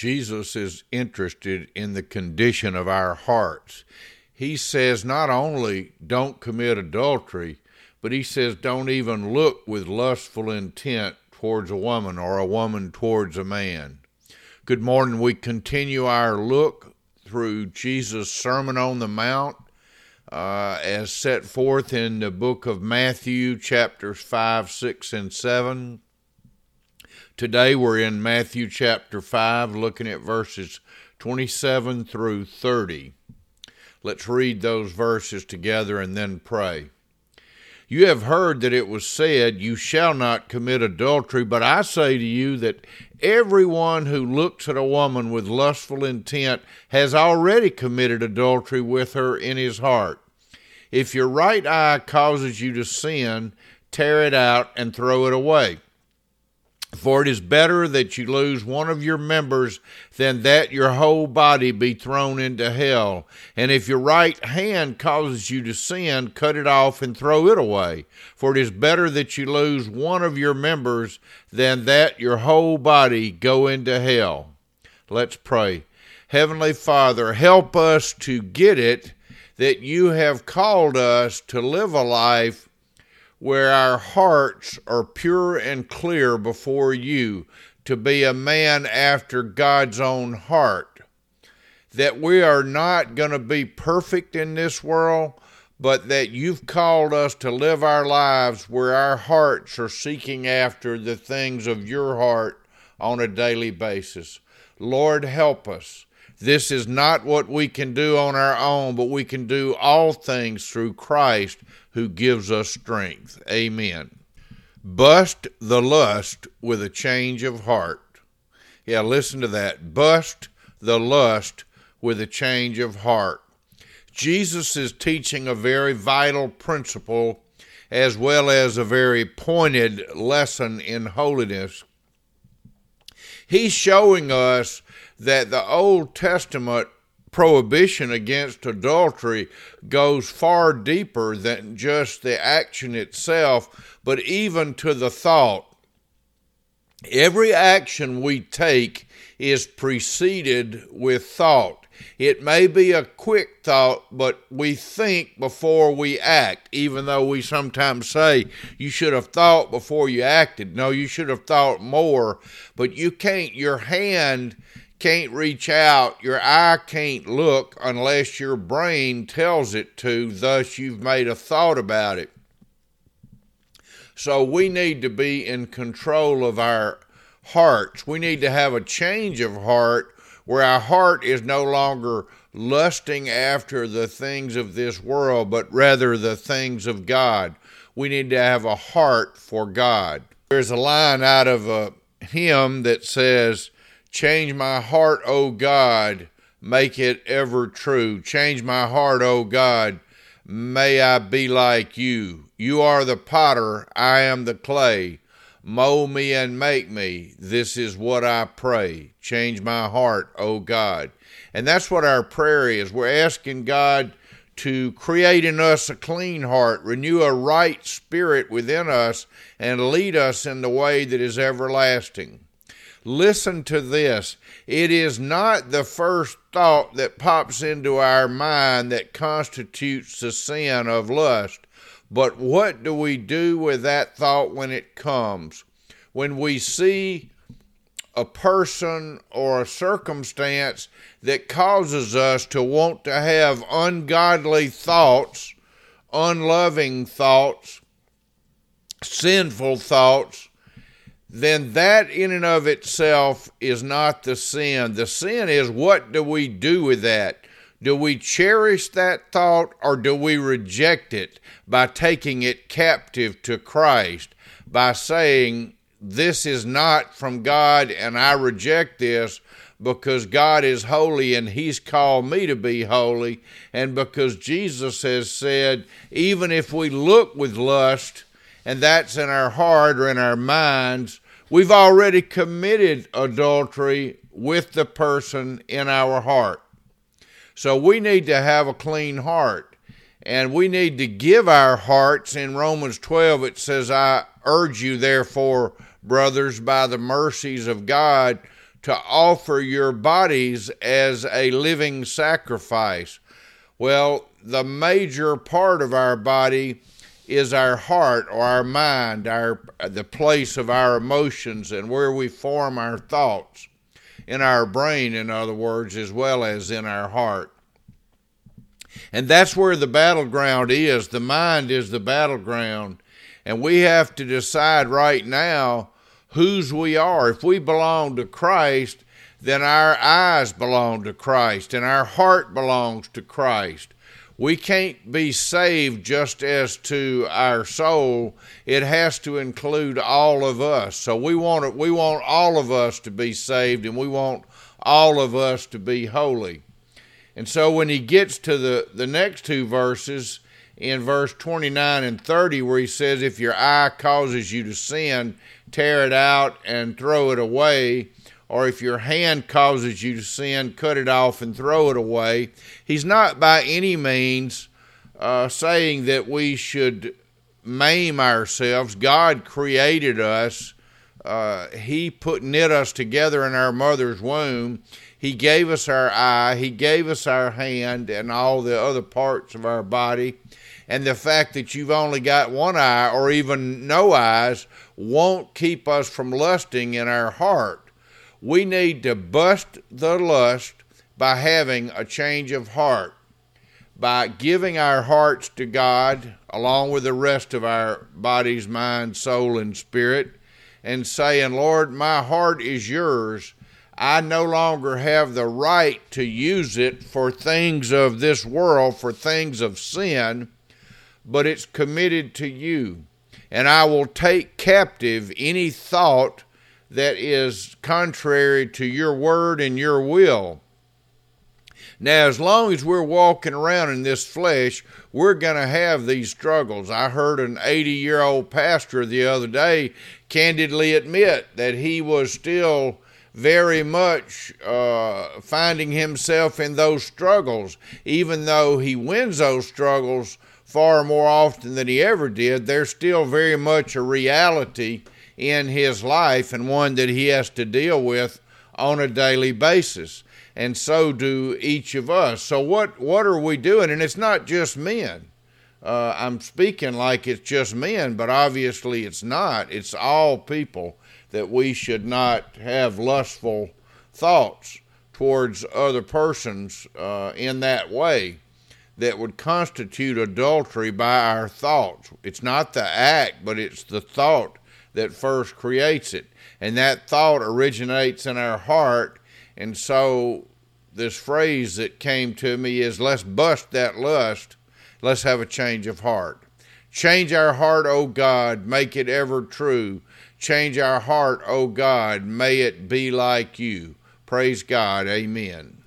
Jesus is interested in the condition of our hearts. He says not only don't commit adultery, but he says don't even look with lustful intent towards a woman or a woman towards a man. Good morning. We continue our look through Jesus' Sermon on the Mount uh, as set forth in the book of Matthew, chapters 5, 6, and 7. Today we're in Matthew chapter 5, looking at verses 27 through 30. Let's read those verses together and then pray. You have heard that it was said, You shall not commit adultery, but I say to you that everyone who looks at a woman with lustful intent has already committed adultery with her in his heart. If your right eye causes you to sin, tear it out and throw it away. For it is better that you lose one of your members than that your whole body be thrown into hell. And if your right hand causes you to sin, cut it off and throw it away. For it is better that you lose one of your members than that your whole body go into hell. Let's pray. Heavenly Father, help us to get it that you have called us to live a life where our hearts are pure and clear before you, to be a man after God's own heart. That we are not going to be perfect in this world, but that you've called us to live our lives where our hearts are seeking after the things of your heart on a daily basis. Lord, help us. This is not what we can do on our own, but we can do all things through Christ who gives us strength. Amen. Bust the lust with a change of heart. Yeah, listen to that. Bust the lust with a change of heart. Jesus is teaching a very vital principle as well as a very pointed lesson in holiness. He's showing us that the Old Testament prohibition against adultery goes far deeper than just the action itself, but even to the thought. Every action we take is preceded with thought. It may be a quick thought, but we think before we act, even though we sometimes say you should have thought before you acted. No, you should have thought more, but you can't, your hand can't reach out, your eye can't look unless your brain tells it to, thus, you've made a thought about it. So, we need to be in control of our hearts. We need to have a change of heart where our heart is no longer lusting after the things of this world, but rather the things of God. We need to have a heart for God. There's a line out of a hymn that says, Change my heart, O God, make it ever true. Change my heart, O God, may I be like you. You are the potter, I am the clay. Mold me and make me. This is what I pray. Change my heart, O God. And that's what our prayer is. We're asking God to create in us a clean heart, renew a right spirit within us, and lead us in the way that is everlasting. Listen to this. It is not the first thought that pops into our mind that constitutes the sin of lust, but what do we do with that thought when it comes? When we see a person or a circumstance that causes us to want to have ungodly thoughts, unloving thoughts, sinful thoughts, then that in and of itself is not the sin. The sin is what do we do with that? Do we cherish that thought or do we reject it by taking it captive to Christ, by saying, This is not from God and I reject this because God is holy and He's called me to be holy, and because Jesus has said, Even if we look with lust, and that's in our heart or in our minds, we've already committed adultery with the person in our heart. So we need to have a clean heart. And we need to give our hearts. In Romans 12, it says, I urge you, therefore, brothers, by the mercies of God, to offer your bodies as a living sacrifice. Well, the major part of our body is our heart or our mind, our the place of our emotions and where we form our thoughts in our brain in other words as well as in our heart. And that's where the battleground is. The mind is the battleground. And we have to decide right now whose we are. If we belong to Christ, then our eyes belong to Christ and our heart belongs to Christ. We can't be saved just as to our soul. It has to include all of us. So we want it, we want all of us to be saved and we want all of us to be holy. And so when he gets to the, the next two verses, in verse 29 and 30, where he says, If your eye causes you to sin, tear it out and throw it away. Or if your hand causes you to sin, cut it off and throw it away. He's not by any means uh, saying that we should maim ourselves. God created us. Uh, he put knit us together in our mother's womb. He gave us our eye, He gave us our hand, and all the other parts of our body. And the fact that you've only got one eye or even no eyes won't keep us from lusting in our heart. We need to bust the lust by having a change of heart, by giving our hearts to God along with the rest of our bodies, mind, soul, and spirit, and saying, Lord, my heart is yours I no longer have the right to use it for things of this world, for things of sin, but it's committed to you. And I will take captive any thought that is contrary to your word and your will. Now, as long as we're walking around in this flesh, we're going to have these struggles. I heard an 80 year old pastor the other day candidly admit that he was still very much uh, finding himself in those struggles, even though he wins those struggles far more often than he ever did, they're still very much a reality in his life and one that he has to deal with on a daily basis. And so do each of us. So, what, what are we doing? And it's not just men. Uh, I'm speaking like it's just men, but obviously it's not. It's all people that we should not have lustful thoughts towards other persons uh, in that way that would constitute adultery by our thoughts. It's not the act, but it's the thought that first creates it. And that thought originates in our heart. And so, this phrase that came to me is let's bust that lust, let's have a change of heart. Change our heart, O God, make it ever true. Change our heart, O God. May it be like you. Praise God. Amen.